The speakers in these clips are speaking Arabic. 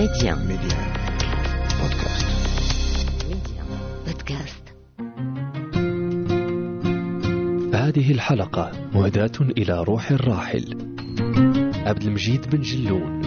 ميديان ميديا بودكاست ميديان بودكاست هذه الحلقة مهداة إلى روح الراحل. عبد المجيد بن جلون.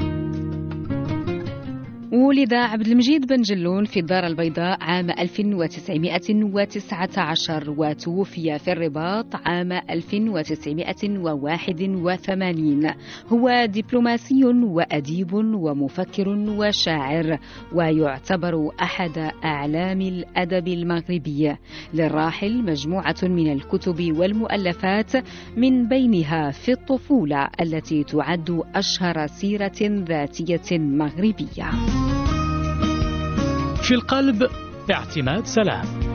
ولد عبد المجيد بن جلون في الدار البيضاء عام 1919 وتوفي في الرباط عام 1981 هو دبلوماسي وأديب ومفكر وشاعر ويعتبر أحد أعلام الأدب المغربي. للراحل مجموعة من الكتب والمؤلفات من بينها في الطفولة التي تعد أشهر سيرة ذاتية مغربية. في القلب اعتماد سلام.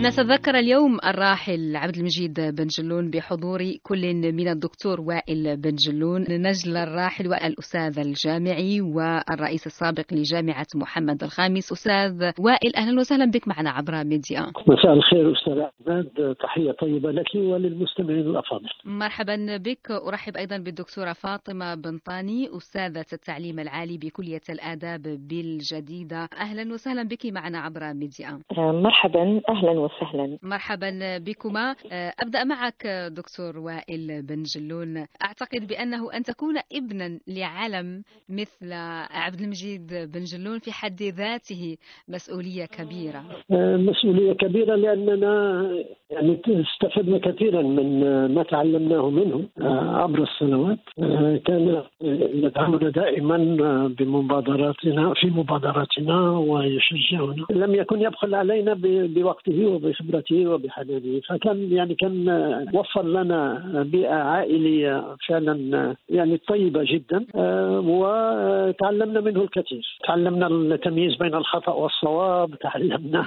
نتذكر اليوم الراحل عبد المجيد بن جلون بحضور كل من الدكتور وائل بن جلون نجل الراحل والأستاذ الجامعي والرئيس السابق لجامعة محمد الخامس. أستاذ وائل أهلا وسهلا بك معنا عبر ميديا. مساء الخير أستاذ أحمد تحية طيبة لك وللمستمعين الأفاضل. مرحبا بك. أرحب أيضا بالدكتورة فاطمة بنطاني أستاذة التعليم العالي بكلية الآداب بالجديدة. أهلا وسهلا بك معنا عبر ميديا. مرحبا أهلا وسهلا مرحبا بكما. أبدأ معك دكتور وائل بن جلون أعتقد بأنه أن تكون ابنا لعلم مثل عبد المجيد بن جلون في حد ذاته مسؤولية كبيرة. آه، مسؤولية كبيرة لأننا يعني استفدنا كثيرا من آه، ما تعلمناه منه آه، عبر السنوات. آه، كان يدعمنا دائما آه، بمبادراتنا في مبادراتنا ويشجعنا. لم يكن يبخل علينا بوقته وبخبرته وبحنانه فكان يعني كان وفر لنا بيئة عائلية فعلا يعني طيبة جدا آه، وتعلمنا منه الكثير. تعلمنا التمييز بين الخطأ والصواب تعلمنا.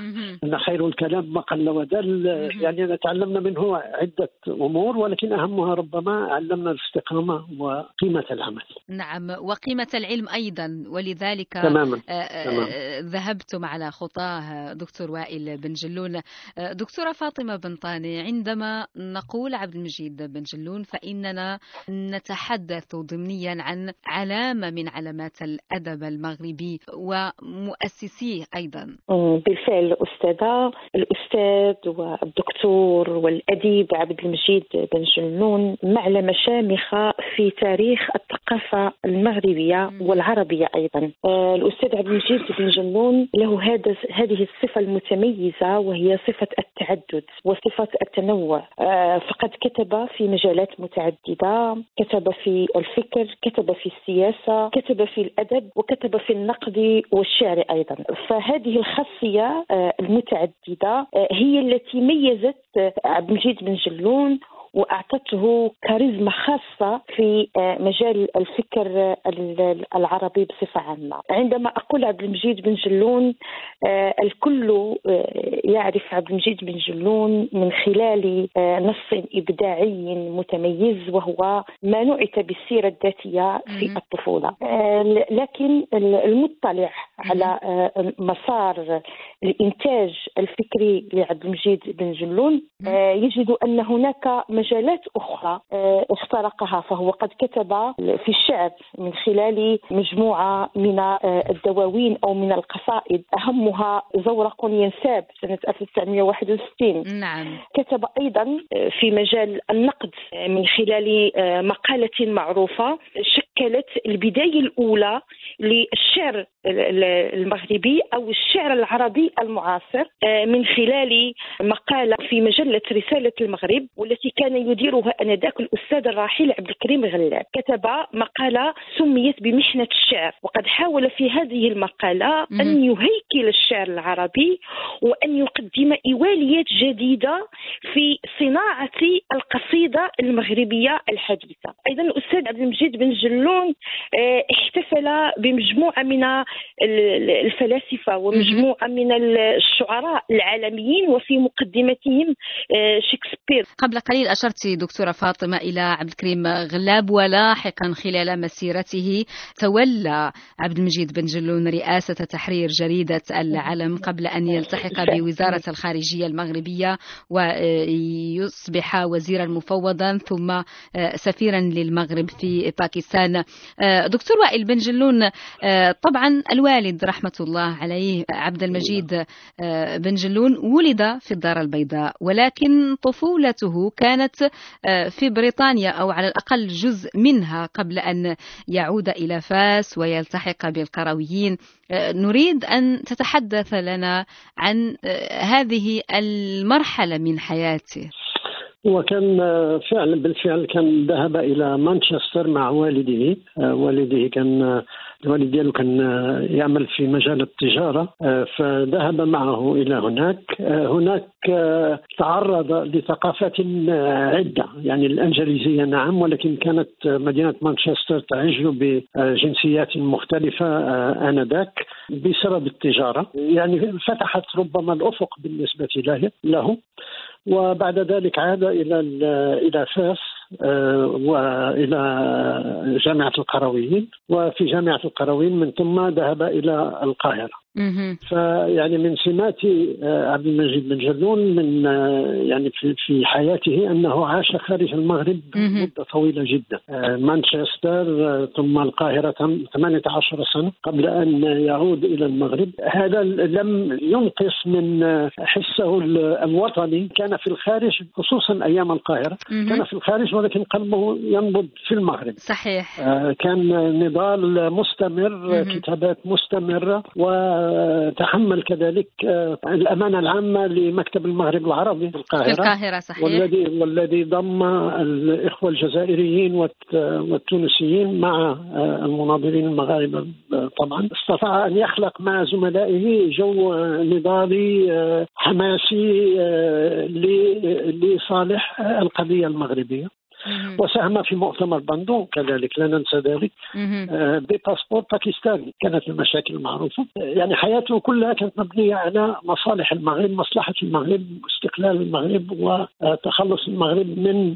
أن خير الكلام ما قل ودل. يعني تعلمنا منه عدة أمور ولكن أهمها ربما علمنا الاستقامة وقيمة العمل. نعم وقيمة العلم أيضا. ولذلك تماما. آه، آه، تمام. ذهبتم على خطاه دكتور وائل بن جلون دكتورة فاطمة بن طاني عندما نقول عبد المجيد بن جلون فإننا نتحدث ضمنيا عن علامة من علامات الأدب المغربي ومؤسسيه أيضا بالفعل أستاذة الأستاذ والدكتور والأديب عبد المجيد بن جنون معلمة شامخة في تاريخ الثقافة المغربية. والعربية أيضا آه، الأستاذ عبد المجيد بن جنون له هذا هذه الصفة المتميزة وهي صفة التعدد وصفة التنوع. آه، فقد كتب في مجالات متعددة كتب في الفكر كتب في السياسة كتب في الأدب وكتب في النقد والشعر أيضا. فهذه الخاصية آه، المتعددة آه، هي التي ميزت عبد المجيد بن جلون وأعطته كاريزما خاصة في آه، مجال الفكر آه، ال- العربي بصفة عامة. عندما أقول عبد المجيد بن جلون آه، الكل يعرف عبد المجيد بن جلون من خلال نص إبداعي متميز وهو ما نعت بالسيرة الذاتية في. الطفولة. لكن ال- المطلع على مسار الإنتاج الفكري لعبد المجيد بن جلون يجد أن هناك مجالات أخرى آه، اخترقها فهو قد كتب في الشعر من خلال مجموعة من آه، الدواوين أو من القصائد. أهمها زورق ينساب سنة 1961 نعم. كتب أيضا في مجال النقد من خلال مقالة معروفة شكلت البداية الأولى للشعر المغربي أو الشعر العربي المعاصر من خلال مقالة في مجلة رسالة المغرب والتي كان يديرها آنذاك الأستاذ الراحل عبد الكريم غلاب كتب مقالة سميت بمحنة الشعر وقد حاول في هذه المقالة أن يهيكل الشعر العربي وأن يقدم إيواليات جديدة في صناعة القصيدة المغربية الحديثة. أيضا الأستاذ عبد المجيد بن جلون آه، احتفل بمجموعة من ال- الفلاسفة ومجموعة من الشعراء العالميين وفي مقدمتهم آه، شكسبير. قبل قليل أشرت دكتورة فاطمة إلى عبد الكريم غلاب ولاحقا خلال مسيرته. تولى عبد المجيد بن جلون رئاسة تحرير جريدة العلم قبل أن يلتحق بوزارة الخارجية المغربية ويصبح وزيرا مفوضا ثم آه، سفيرا للمغرب في باكستان. آه، دكتور وائل بن جلون آه، طبعا الوالد رحمة الله عليه عبد المجيد بن جلون ولد في الدار البيضاء ولكن طفولته كانت في بريطانيا أو على الأقل جزء منها قبل أن يعود إلى فاس ويلتحق بالقرويين. نريد أن تتحدث لنا عن هذه المرحلة من حياته. وكان فعلا بالفعل كان ذهب إلى مانشستر مع والده. والده كان الوالد ديالو كان يعمل في مجال التجارة فذهب معه إلى هناك هناك تعرض لثقافات عدة يعني الإنجليزية نعم ولكن كانت مدينة مانشستر تعج بجنسيات مختلفة آنذاك بسبب التجارة. يعني فتحت ربما الأفق بالنسبة له وبعد ذلك عاد إلى إلى فاس آه، وإلى جامعة القرويين. وفي جامعة القرويين من ثم ذهب إلى القاهرة. فيعني من سمات آه، عبد المجيد بن جلون من آه، يعني في في حياته أنه عاش خارج المغرب مدة طويلة جدا. آه، مانشستر ثم القاهرة 18 سنة قبل أن يعود إلى المغرب. هذا لم ينقص من حسه الوطني. كان في الخارج خصوصا أيام القاهرة كان في الخارج ولكن قلبه ينبض في المغرب. صحيح. كان نضال مستمر كتابات مستمرة و تحمل كذلك آه، الأمانة العامة لمكتب المغرب العربي في القاهرة. في القاهرة صحيح. والذي والذي ضم الإخوة الجزائريين والتونسيين مع آه، المناظرين المغاربة آه، طبعا. استطاع أن يخلق مع زملائه جو نضالي حماسي لصالح القضية المغربية. وساهم في مؤتمر بندون كذلك لا ننسى ذلك بباسبور باكستاني كانت المشاكل معروفة يعني حياته كلها كانت مبنية على مصالح المغرب مصلحة المغرب استقلال المغرب وتخلص المغرب من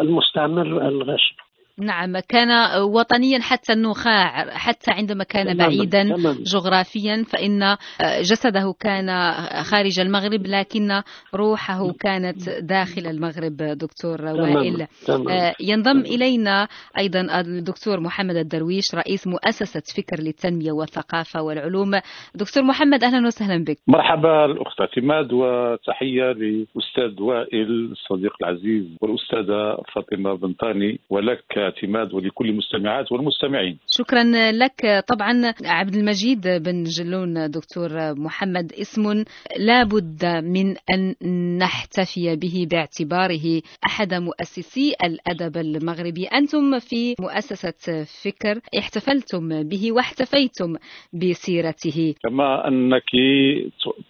المستعمر الغاشم نعم كان وطنيا حتى النخاع حتى عندما كان بعيدا جغرافيا فإن جسده كان خارج المغرب لكن روحه كانت داخل المغرب دكتور وائل. آه، ينضم إلينا أيضا الدكتور محمد الدرويش رئيس مؤسسة فكر للتنمية والثقافة والعلوم. دكتور محمد أهلا وسهلا بك. مرحبا الأخت اعتماد وتحية لأستاذ وائل الصديق العزيز والأستاذة فاطمة بنطاني ولك اعتماد ولكل المستمعات والمستمعين. شكرا لك. طبعا عبد المجيد بن جلون دكتور محمد اسم لا بد من أن نحتفي به باعتباره أحد مؤسسي الأدب المغربي. أنتم في مؤسسة فكر احتفلتم به واحتفيتم بسيرته. كما أنك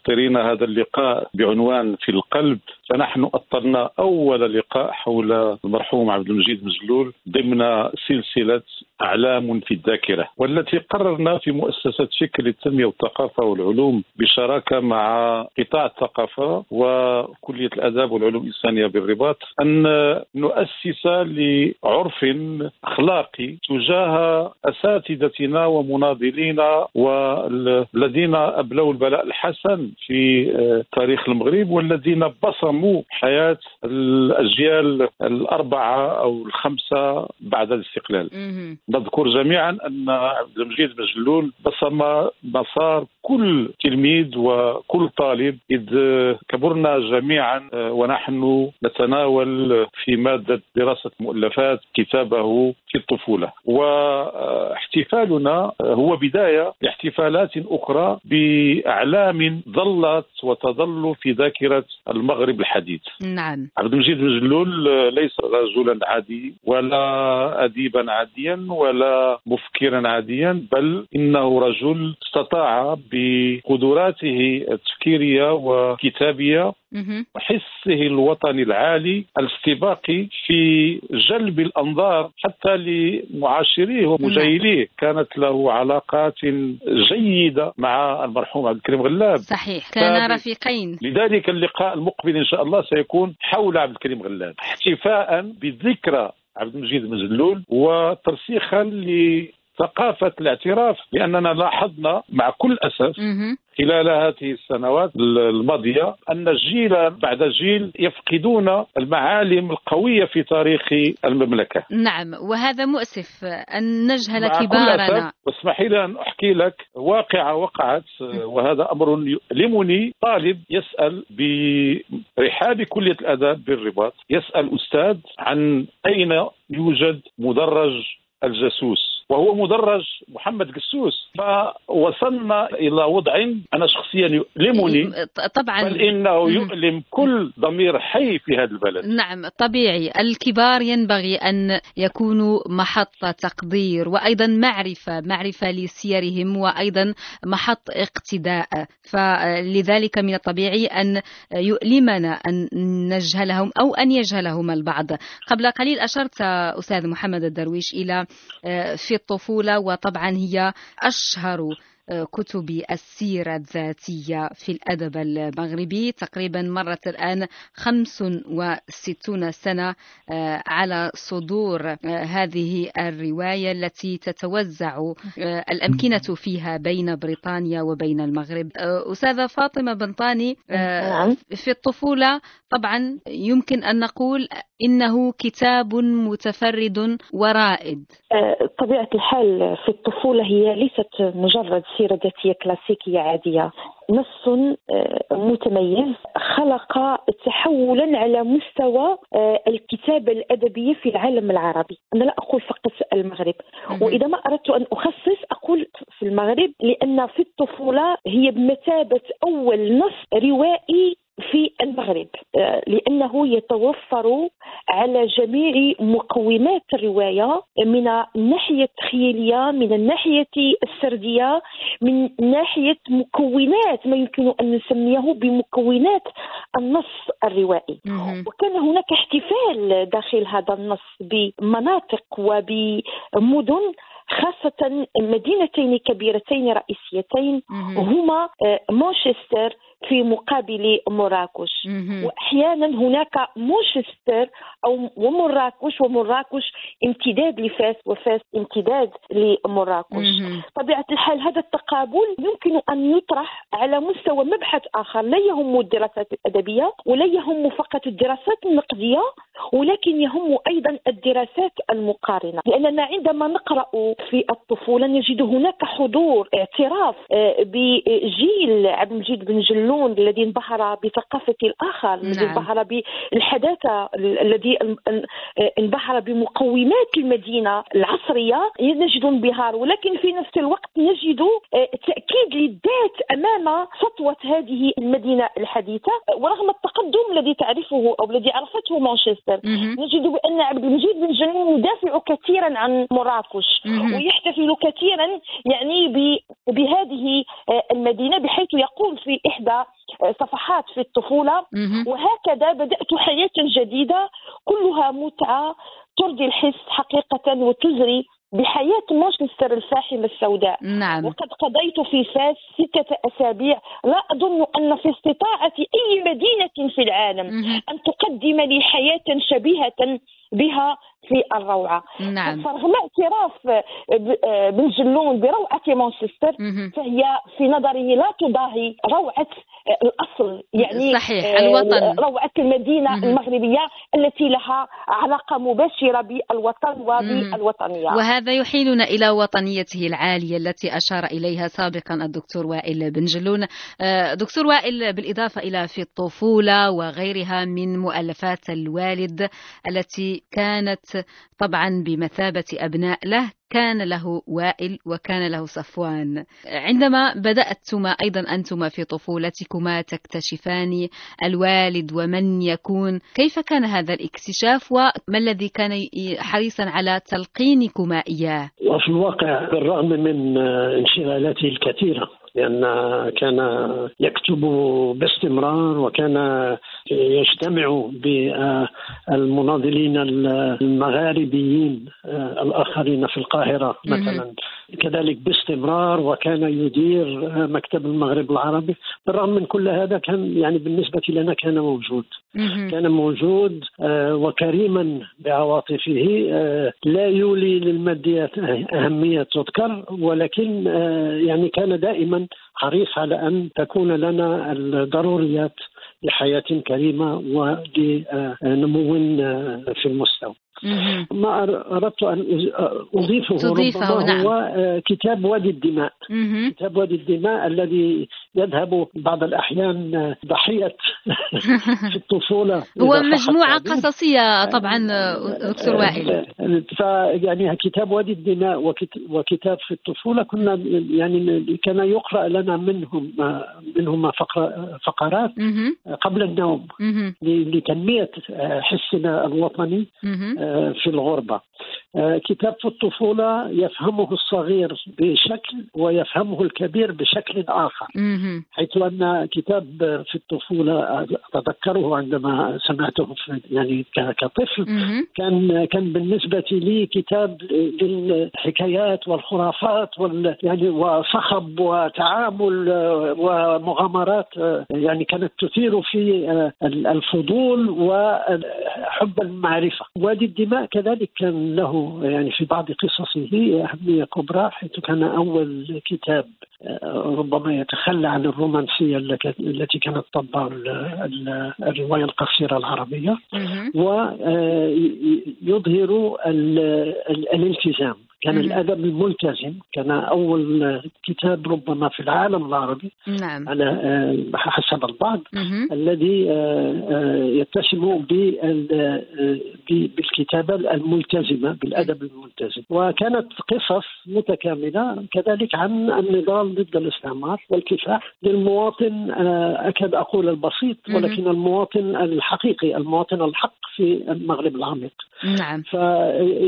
ترين هذا اللقاء بعنوان في القلب فنحن أطلنا أول لقاء حول المرحوم عبد المجيد مجلول ضمن سلسلة أعلام في الذاكرة والتي قررنا في مؤسسة فكر للتنمية والثقافة والعلوم بشراكة مع قطاع الثقافة وكلية الآداب والعلوم الإنسانية بالرباط أن نؤسس لعرف أخلاقي تجاه أساتذتنا ومناضلينا والذين أبلوا البلاء الحسن في تاريخ المغرب والذين بصموا حياة الأجيال الأربعة أو الخمسة بعد الاستقلال. نذكر جميعا أن عبد المجيد بن بصم مسار كل تلميذ وكل طالب إذ كبرنا جميعا آه، ونحن نتناول في مادة دراسة مؤلفات كتابه في الطفولة. واحتفالنا آه، هو بداية لاحتفالات أخرى بأعلام ظلت وتظل في ذاكرة المغرب الحديث. نعم. عبد المجيد بن جلول آه، ليس رجلا عادي ولا أديبا عاديا ولا مفكرا عاديا بل إنه رجل استطاع بقدراته التفكيرية وكتابية. وحسه الوطني العالي الاستباقي في جلب الأنظار حتى لمعاشريه ومجاهليه. كانت له علاقات جيدة مع المرحوم عبد الكريم غلاب. صحيح. كان رفيقين. لذلك اللقاء المقبل إن شاء الله سيكون حول عبد الكريم غلاب احتفاء بذكرى عبد المجيد المجلول وترسيخا لثقافه الاعتراف لاننا لاحظنا مع كل مهم. خلال هذه السنوات الماضية أن جيلا بعد جيل يفقدون المعالم القوية في تاريخ المملكة. نعم وهذا مؤسف. أن نجهل كبارنا. أسف واسمحي لي أن أحكي لك واقعة وقعت وهذا أمر يؤلمني. طالب يسأل برحاب كلية الآداب بالرباط يسأل أستاذ عن أين يوجد مدرج الجاسوس. وهو مدرج محمد قسوس فوصلنا إلى وضع أنا شخصيا يؤلمني. طبعا. بل إنه. يؤلم كل ضمير حي في هذا البلد. نعم طبيعي. الكبار ينبغي أن يكونوا محط تقدير وأيضا معرفة معرفة لسيرهم وأيضا محط اقتداء. فلذلك من الطبيعي أن يؤلمنا أن نجهلهم أو أن يجهلهم البعض. قبل قليل أشرت أستاذ محمد الدرويش إلى آه، في الطفولة وطبعا هي أشهر كتب السيرة الذاتية في الأدب المغربي. تقريبا مرت الآن 65 سنة آه، على صدور آه، هذه الرواية التي تتوزع آه، الأمكنة فيها بين بريطانيا وبين المغرب. أستاذة فاطمة بنطاني نعم. في الطفولة طبعا يمكن أن نقول إنه كتاب متفرد ورائد. طبيعة الحال في الطفولة هي ليست مجرد سيرة ذاتية كلاسيكية عادية. نص آه، متميز. خلق تحولا على مستوى آه، الكتابة الأدبية في العالم العربي. أنا لا أقول فقط المغرب. وإذا ما أردت أن أخصص أقول في المغرب لأن في الطفولة هي بمثابة أول نص روائي في المغرب آه، لأنه يتوفر على جميع مقومات الرواية من الناحية التخيلية من الناحية السردية من ناحية مكونات ما يمكن أن نسميه بمكونات النص الروائي. وكان هناك احتفال داخل هذا النص بمناطق وبمدن خاصة مدينتين كبيرتين رئيسيتين. هما آه، مانشستر في مقابل مراكش. وأحيانا هناك مانشستر أو ومراكش ومراكش امتداد لفاس وفاس امتداد لمراكش مهم. طبيعة الحال هذا التقابل يمكن أن يطرح على مستوى مبحث آخر لا يهم الدراسات الأدبية ولا يهم فقط الدراسات النقدية ولكن يهم أيضا الدراسات المقارنة لأننا عندما نقرأ في الطفولة نجد هناك حضور اعتراف آه، بجيل عبد المجيد بن جلون الذي انبهر بثقافة الآخر الذي نعم. انبهر بالحداثة ال- الذي ان- ان- انبهر بمقومات المدينة العصرية نجد انبهار ولكن في نفس الوقت نجد آه، تأكيد للذات أمام سطوة هذه المدينة الحديثة ورغم التقدم الذي تعرفه أو الذي عرفته مانشستر. نجد بأن عبد المجيد بن جنون يدافع كثيرا عن مراكش. ويحتفل كثيرا يعني بهذه آه، المدينة بحيث يقول في إحدى صفحات في الطفولة. وهكذا بدأت حياة جديدة كلها متعة ترضي الحس حقيقة وتزري بحياة مانشستر الفاحمة السوداء نعم وقد قضيت في فاس ستة أسابيع لا أظن أن في استطاعة أي مدينة في العالم مهم. أن تقدم لي حياة شبيهة بها في الروعة. نعم. فرغم اعتراف بن جلون بروعة مانشستر. فهي في نظري لا تضاهي روعة آه، الأصل. يعني صحيح، آه، الوطن. روعة المدينة مهم. المغربية التي لها علاقة مباشرة بالوطن وبالوطنية. وهذا يحيلنا إلى وطنيته العالية التي أشار إليها سابقا الدكتور وائل بن جلون. آه، دكتور وائل بالإضافة إلى في الطفولة وغيرها من مؤلفات الوالد التي كانت طبعا بمثابة أبناء له كان له وائل وكان له صفوان. عندما بدأتما أيضا أنتما في طفولتكما تكتشفان الوالد ومن يكون. كيف كان هذا الاكتشاف وما الذي كان حريصا على تلقينكما إياه؟ وفي الواقع بالرغم من انشغالاتي الكثيرة لأن كان يكتب باستمرار وكان يجتمع بالمناضلين المغاربيين الآخرين في القاهرة مثلا. كذلك باستمرار وكان يدير مكتب المغرب العربي. بالرغم من كل هذا كان يعني بالنسبة لنا كان موجود. كان موجود آه، وكريما بعواطفه آه، لا يولي للماديات أهمية تذكر ولكن آه، يعني كان دائما حريص على أن تكون لنا الضروريات لحياة كريمة ولنمو في المستوى. ما أردت أن أضيفه تضيفه ربما نعم. هو آه، كتاب وادي الدماء مهم. كتاب وادي الدماء الذي يذهب بعض الأحيان آه، ضحية في الطفولة هو التعبير. قصصية طبعا دكتور وائل فيعني كتاب وادي الدماء وكت- وكتاب في الطفولة كنا يعني كان يقرأ لنا منهم منهما فقر- فقرات مهم. قبل النوم لتنمية حسنا الوطني. في الغربة. كتاب في الطفولة يفهمه الصغير بشكل ويفهمه الكبير بشكل. مهم. حيث أن كتاب في الطفولة أتذكره عندما سمعته يعني كطفل. كان كان بالنسبة لي كتاب للحكايات والخرافات وال يعني وصخب وتعامل آه، ومغامرات آه، يعني كانت تثير في آه، الفضول وحب المعرفة. وادي الدماء كذلك كان له يعني في بعض قصصه أهمية كبرى حيث كان أول كتاب ربما يتخلى عن الرومانسية التي كانت تطبع ال- ال- الرواية القصيرة العربية مهم. ويظهر الالتزام كان. الأدب الملتزم كان أول كتاب ربما في العالم العربي نعم على آه، حسب البعض. الذي آه، آه، يتسم بال- آه، ب- بالكتابة الملتزمة بالأدب الملتزم وكانت قصص متكاملة كذلك عن النضال ضد الاستعمار والكفاح للمواطن آه، أكاد أقول البسيط. ولكن المواطن الحقيقي المواطن الحق في المغرب العميق نعم ف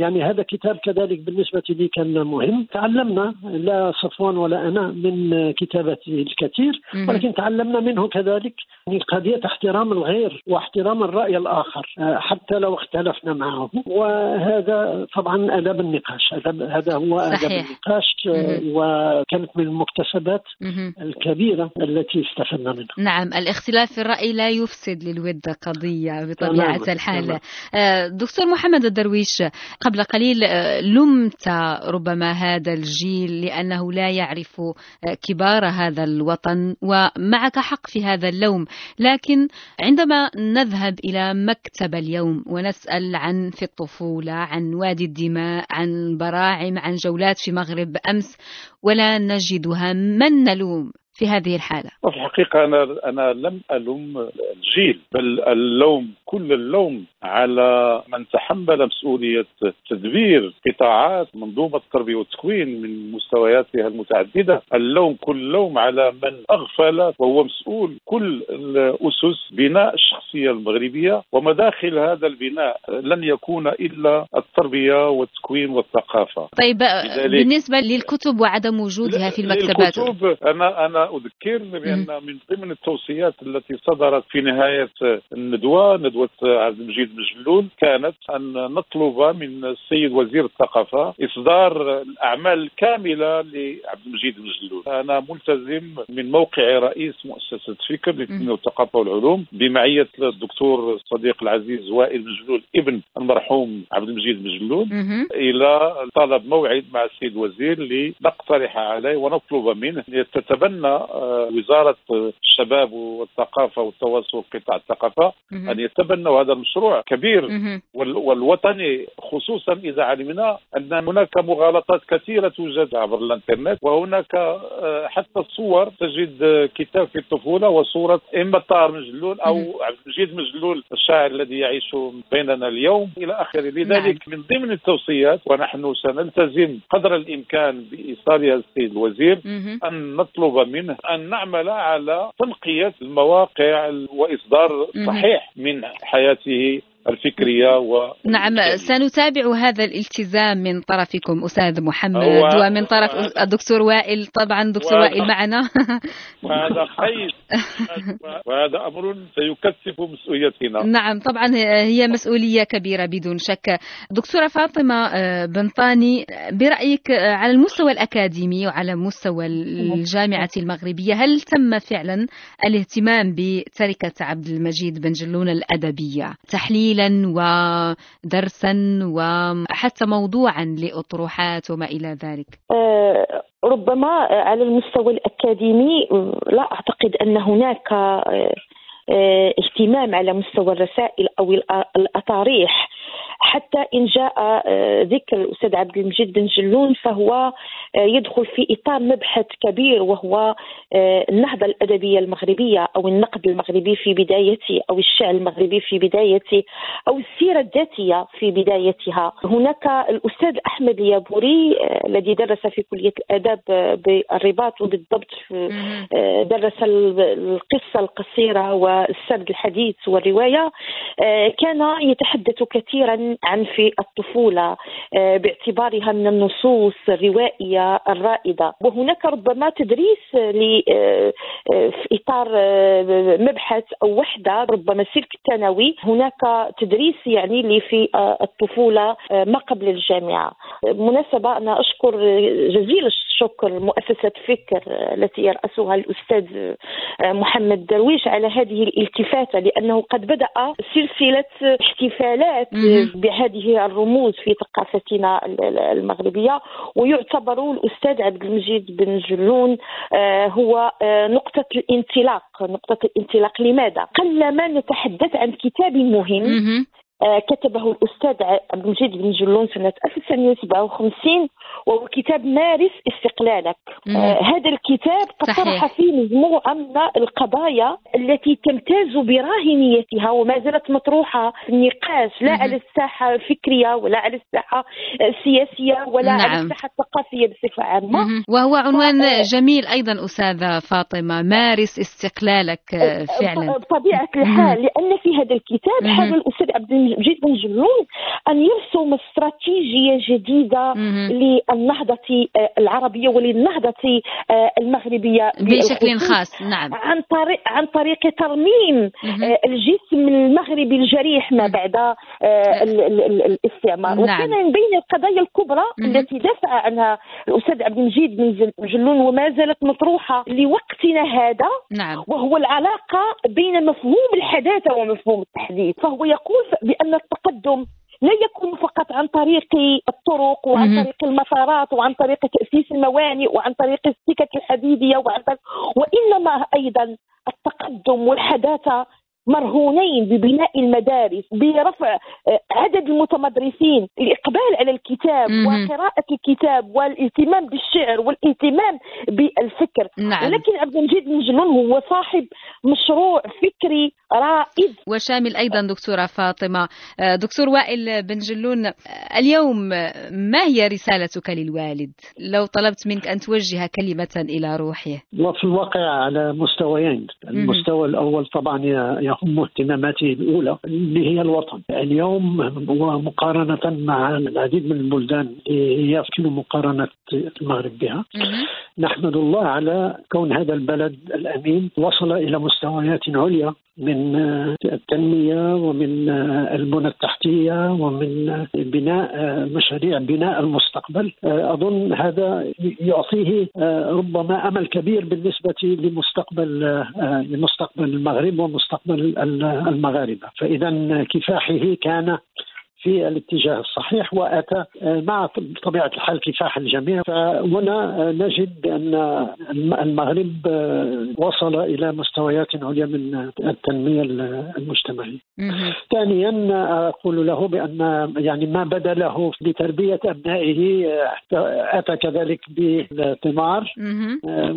يعني هذا كتاب كذلك بالنسبة لي كان مهم تعلمنا لا صفوان ولا أنا من كتابته الكثير. ولكن تعلمنا منه كذلك قضية احترام الغير واحترام الرأي الآخر آه، حتى لو اختلفنا معه وهذا طبعا آداب النقاش هذا هو صحيح. النقاش آه،. وكانت من المكتسبات. الكبيرة التي استفدنا منها نعم الاختلاف في الرأي لا يفسد للود قضية بطبيعة تماماً، الحال تماماً. آه، دكتور محمد الدرويش قبل قليل آه، لمت ربما هذا الجيل لأنه لا يعرف آه، كبار هذا الوطن ومعك حق في هذا اللوم لكن عندما نذهب إلى مكتب اليوم ونسأل عن في الطفولة عن وادي الدماء عن براعم عن جولات في مغرب أمس ولا نجدها من نلوم. في هذه الحالة؟ وفي الحقيقة أنا أنا لم ألوم الجيل بل اللوم كل اللوم على من تحمل مسؤولية تدبير قطاعات منظومة التربية والتكوين من مستوياتها المتعددة. اللوم كل اللوم على من أغفل وهو مسؤول كل الأسس بناء الشخصية المغربية. ومداخل هذا البناء لن يكون إلا التربية والتكوين والثقافة. طيب بالنسبة للكتب وعدم وجودها في المكتبات؟ الكتب أنا أنا أذكر بأن من ضمن التوصيات التي صدرت في نهاية الندوة ندوة عبد المجيد مجلول كانت أن نطلب من السيد وزير الثقافة إصدار الأعمال الكامله لعبد المجيد مجلول أنا ملتزم من موقع رئيس مؤسسة فكر للتنميه والثقافه والعلوم بمعية الدكتور الصديق العزيز وائل مجلول ابن المرحوم عبد المجيد مجلول. إلى طلب موعد مع السيد الوزير لنقترح عليه ونطلب منه ان تتبنى آه، وزارة الشباب والثقافة والتواصل قطاع الثقافة. أن يتبنوا هذا المشروع كبير والوطني خصوصا إذا علمنا أن هناك مغالطات كثيرة توجد عبر الإنترنت وهناك آه، حتى الصور تجد آه، كتاب في الطفولة وصورة إما طاهر مجلول أو. عبد المجيد مجلول الشاعر الذي يعيش بيننا اليوم إلى آخره لذلك من ضمن التوصيات ونحن سنلتزم قدر الإمكان بايصالها السيد الوزير. أن نطلب منه أن نعمل على تنقية المواقع وإصدار مهم. صحيح من حياته الفكرية و نعم سنتابع هذا الالتزام من طرفكم أستاذ محمد هو- ومن طرف الدكتور وائل. طبعا دكتور وهذا- وائل معنا. وهذا خير. وهذا أمر سيكثف مسؤوليتنا. نعم طبعا هي مسؤولية كبيرة بدون شك. دكتورة فاطمة آه، بنطاني برأيك آه، على المستوى الأكاديمي وعلى مستوى الجامعة المغربية هل تم فعلا الاهتمام بتركة عبد المجيد بن جلون الأدبية؟ تحليلا ودرسا وحتى موضوعا لأطروحات وما إلى ذلك. آه، ربما على المستوى الأكاديمي لا أعتقد أن هناك آه، آه، اهتمام على مستوى الرسائل أو الأ- الأطاريح. حتى إن جاء آه، ذكر الأستاذ عبد المجيد بن جلون فهو آه، يدخل في إطار مبحث كبير وهو آه، النهضة الأدبية المغربية أو النقد المغربي في بدايته أو الشعر المغربي في بدايته أو السيرة الذاتية في بدايتها. هناك الأستاذ أحمد اليابوري الذي درس في كلية الآداب بالرباط وبالضبط درس ال- القصة القصيرة والسرد الحديث والرواية. كان يتحدث كثيرا عن في الطفولة آه، باعتبارها من النصوص الروائية الرائدة. وهناك ربما تدريس آه، آه، في إطار مبحث أو وحدة ربما سلك ثانوي. هناك تدريس يعني اللي في الطفولة ما قبل الجامعة. مناسبة أنا أشكر جزيل الشكر مؤسسة فكر التي يرأسها الأستاذ محمد درويش على هذه الالتفاتة لأنه قد بدأ سلسلة احتفالات. بهذه الرموز في ثقافتنا ال- ال- المغربية ويعتبر الأستاذ عبد المجيد بن جلون آه، هو آه، نقطة الانطلاق نقطة الانطلاق لماذا؟ قلما نتحدث عن كتاب مهم كتبه الأستاذ عبد المجيد بن جلون سنة 1957 وهو كتاب مارس استقلالك مم. آه، هذا الكتاب قد. طرح فيه مجموعة من القضايا التي تمتاز براهنيتها وما زالت مطروحة في النقاش لا مهم. على الساحة الفكرية ولا على الساحة السياسية ولا نعم. على الساحة الثقافية بصفة عامة مهم. وهو عنوان آه. جميل أيضا أستاذة فاطمة مارس استقلالك آه، فعلا بطبيعة الحال لأن في هذا الكتاب. حاول الأستاذ عبد بن جلون أن يرسم مهم. للنهضة آه، العربية وللنهضة آه، المغربية بشكل خاص نعم عن طريق عن طريق ترميم. آه، الجسم المغربي الجريح ما بعد آه، ال- ال- ال- الاستعمار نعم. وكان من بين القضايا الكبرى. التي دافع عنها الأستاذ عبد المجيد بن جل- جلون وما زالت مطروحة لوقتنا هذا نعم وهو العلاقة بين مفهوم الحداثة ومفهوم التحديث فهو يقول بأن التقدم لا يكون فقط عن طريق الطرق وعن. طريق المسارات وعن طريق تأسيس الموانئ وعن طريق السكك الحديدية وعن طريق وإنما أيضا التقدم والحداثة مرهونين ببناء المدارس برفع آه، عدد المتمدرسين الإقبال على الكتاب. وقراءة الكتاب والاهتمام بالشعر والاهتمام بالفكر نعم ولكن عبد المجيد بن جلون هو صاحب مشروع فكري رائد. وشامل أيضا دكتورة فاطمة. آه، دكتور وائل بن جلون آه، اليوم ما هي رسالتك للوالد؟ لو طلبت منك أن توجه كلمة إلى روحه. وفي الواقع على مستويين. المستوى الأول طبعا يهم اهتماماته الأولى اللي هي الوطن. اليوم ومقارنة مع العديد من البلدان يمكن مقارنة المغرب بها. نحمد الله على كون هذا البلد الأمين. وصل إلى مستويات عليا من آه، التنمية ومن آه، البنى التحتية ومن آه، بناء مشاريع بناء المستقبل. أظن هذا يعطيه ربما أمل كبير بالنسبة لمستقبل لمستقبل المغرب ومستقبل ال- المغاربة. فاذا كفاحه كان في الاتجاه الصحيح وأتى آه، مع بطبيعه الحال كفاح الجميع فهنا آه، نجد بأن الم- المغرب آه، وصل إلى مستويات عليا من التنمية المجتمعية. ثانيا أقول له بأن يعني ما بدا له لتربيه ابنائه أتى كذلك بالثمار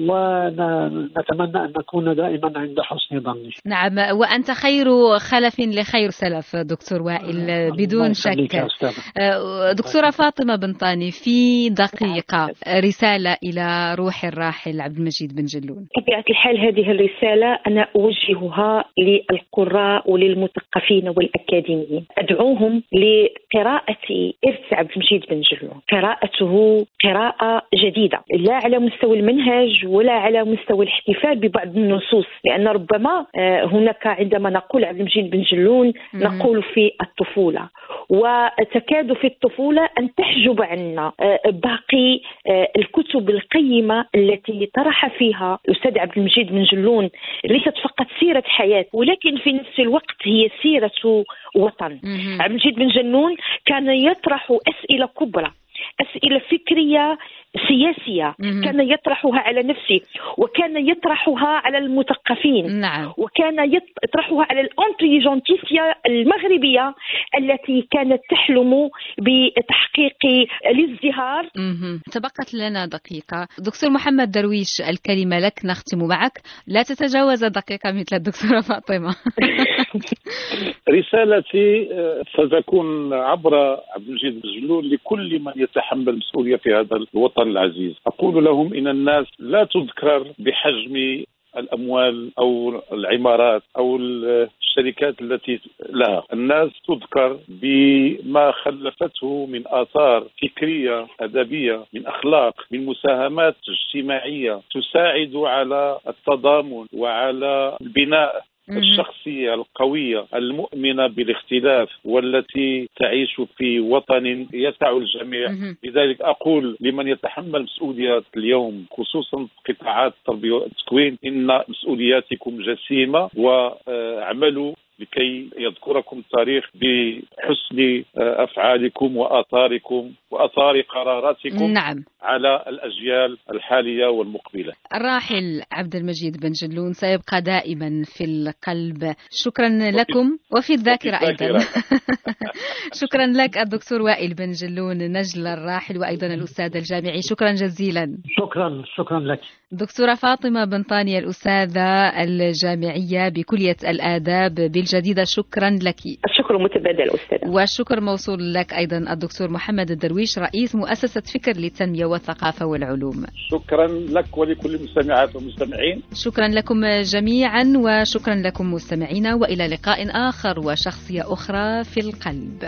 ونتمنى أن نكون دائما عند حسن ظنه. نعم وأنت خير خلف لخير سلف دكتور وائل بدون يخليك شك. آه، دكتورة فاطمة بنطاني في دقيقة. رسالة إلى روح الراحل عبد المجيد بن جلون. بطبيعة الحال هذه الرسالة أنا أوجهها للقراء وللمثقفين والأكاديميين. أدعوهم لقراءة إرث عبد المجيد بن جلون. قراءته قراءة جديدة. لا على مستوى المنهج ولا على مستوى الاحتفال ببعض النصوص لأن ربما آه، هناك عندما نقول عبد المجيد بن جلون. نقول في الطفولة. وتكاد في الطفولة أن تحجب عنا آه، باقي آه، الكتب القيمة التي طرح فيها الأستاذ عبد المجيد بن جلون ليست فقط سيرة حياة ولكن في نفس الوقت هي سيرة وطن. عبد المجيد بن جنون كان يطرح أسئلة كبرى أسئلة فكرية سياسية. كان يطرحها على نفسه وكان يطرحها على المثقفين. نعم. وكان يطرحها على الانتليجنتيسيا المغربية التي كانت تحلم بتحقيق الازدهار. تبقت لنا دقيقة. دكتور محمد درويش الكلمة لك نختم معك. لا تتجاوز دقيقة مثل الدكتورة فاطمة. رسالتي آه، ستكون عبر عبد المجيد بن لكل من يتحمل مسؤوليه في هذا الوطن. العزيز، أقول لهم إن الناس لا تذكر بحجم الأموال أو العمارات أو الشركات التي لها، الناس تذكر بما خلفته من آثار فكرية أدبية، من أخلاق، من مساهمات اجتماعية تساعد على التضامن وعلى البناء. الشخصية القوية المؤمنة بالاختلاف والتي تعيش في وطن يسع الجميع. لذلك أقول لمن يتحمل مسؤوليات اليوم خصوصا قطاعات التربية والتكوين إن مسؤولياتكم جسيمة وأعملوا لكي يذكركم التاريخ بحسن آه، أفعالكم وآثاركم وآثار قراراتكم نعم. على الأجيال الحالية والمقبلة. الراحل عبد المجيد بن جلون سيبقى دائما في القلب. شكرا لكم وفي الذاكرة وفي أيضا. الذاكرة. شكرا لك الدكتور وائل بن جلون نجل الراحل وأيضا الأستاذ الجامعي. شكرا جزيلا. شكرا شكرا لك. دكتورة فاطمة بنطاني الأستاذة الجامعية بكلية الآداب بالجديدة شكرا لك. الشكر متبادل أستاذ والشكر موصول لك أيضا الدكتور محمد الدرويش رئيس مؤسسة فكر للتنمية والثقافة والعلوم. شكرا لك ولكل المستمعات والمستمعين. شكرا لكم جميعا وشكرا لكم مستمعينا وإلى لقاء آخر وشخصية أخرى في القلب.